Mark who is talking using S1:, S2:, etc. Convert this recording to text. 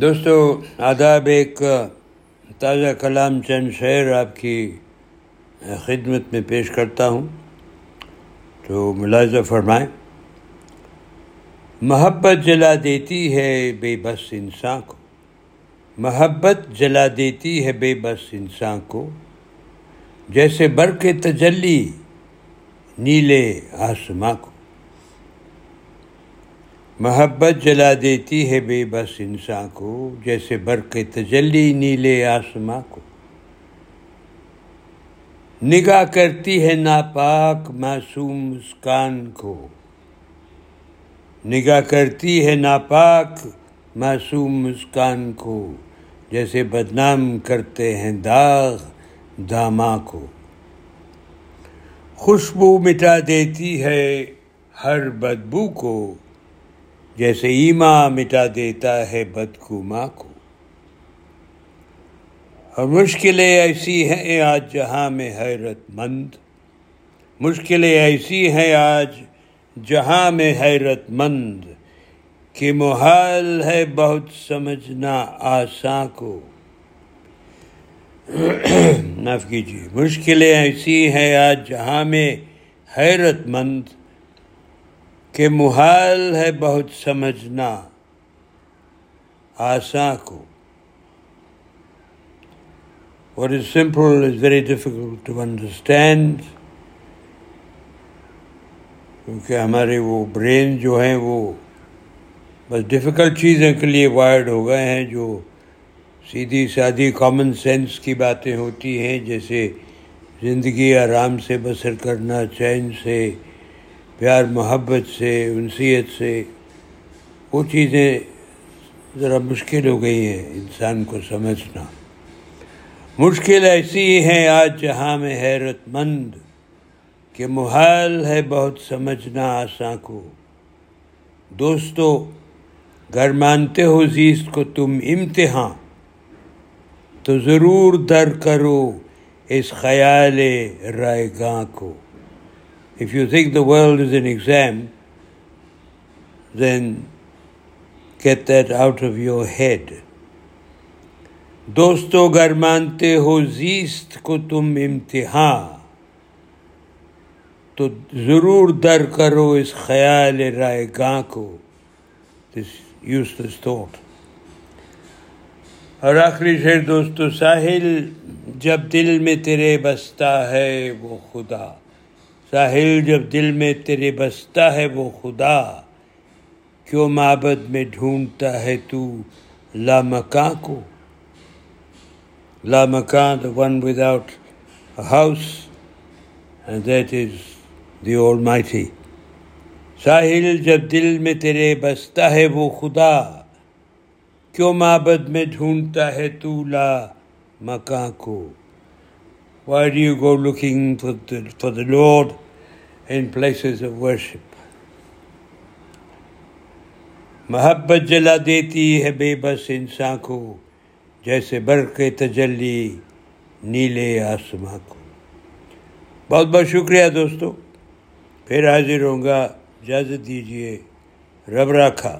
S1: دوستو، آداب ایک تازہ کلام چند شعر آپ کی خدمت میں پیش کرتا ہوں۔ تو ملاحظہ فرمائیں۔ محبت جلا دیتی ہے بے بس انسان کو۔ محبت جلا دیتی ہے بے بس انسان کو۔ جیسے برق تجلی نیلے آسماں کو۔ محبت جلا دیتی ہے بے بس انسان کو، جیسے برق تجلی نیلے آسماں کو۔ نگاہ کرتی ہے ناپاک معصوم مسکان کو۔ نگاہ کرتی ہے ناپاک معصوم مسکان کو، جیسے بدنام کرتے ہیں داغ داما کو۔ خوشبو مٹا دیتی ہے ہر بدبو کو۔ جیسے ایما مٹا دیتا ہے بدکما کو۔ اور مشکلیں ایسی ہیں آج جہاں میں حیرت مند۔ مشکلیں ایسی ہیں آج جہاں میں حیرت مند کہ محال ہے بہت سمجھنا آساں کو۔ نف کیجیے۔ مشکلیں ایسی ہیں آج جہاں میں حیرت مند۔ کہ محال ہے بہت سمجھنا، آساں کو۔ What is simple is very difficult to understand کیونکہ ہمارے وہ برین جو ہیں وہ بس ڈفیکلٹ چیزوں کے لیے وائرڈ ہو گئے ہیں، جو سیدھی سادھی کامن سینس کی باتیں ہوتی ہیں، جیسے زندگی آرام سے، بسر کرنا، چین سے پیار محبت سے، انسیت سے، وہ چیزیں ذرا مشکل ہو گئی ہیں انسان کو سمجھنا۔ مشکل ایسی ہیں آج جہاں میں حیرت مند کہ محال ہے بہت سمجھنا آساں کو۔ دوستو، گر مانتے ہو زیست کو تم امتحان، تو ضرور در کرو اس خیال رائے گاہ کو۔ If you think the world is an exam, then get that out of your head. دوستو گر مانتے ہو زیست کو تم امتحان تو ضرور در کرو اس خیال رائے گاہ کو۔ دس یوز تھوٹ اور آخری شعر دوستو ساحل جب دل میں تیرے بستا ہے وہ خدا۔ ساحل جب دل میں تیرے بستا ہے وہ خدا، کیوں معبد میں ڈھونڈتا ہے تو لامکاں کو؟ لامکان the one without house and that is the all mighty Sahil جب دل میں تیرے بستا ہے وہ خدا، کیوں معبد میں ڈھونڈتا ہے تو لا مکاں کو؟ Why do you go looking for the, for the Lord in places of worship? محبت جلا دیتی ہے بے بس انسان کو جیسے برق تجلی نیلے آسماں کو بہت بہت شکریہ دوستو پھر حاضر ہوں گا اجازت دیجیے رب رکھا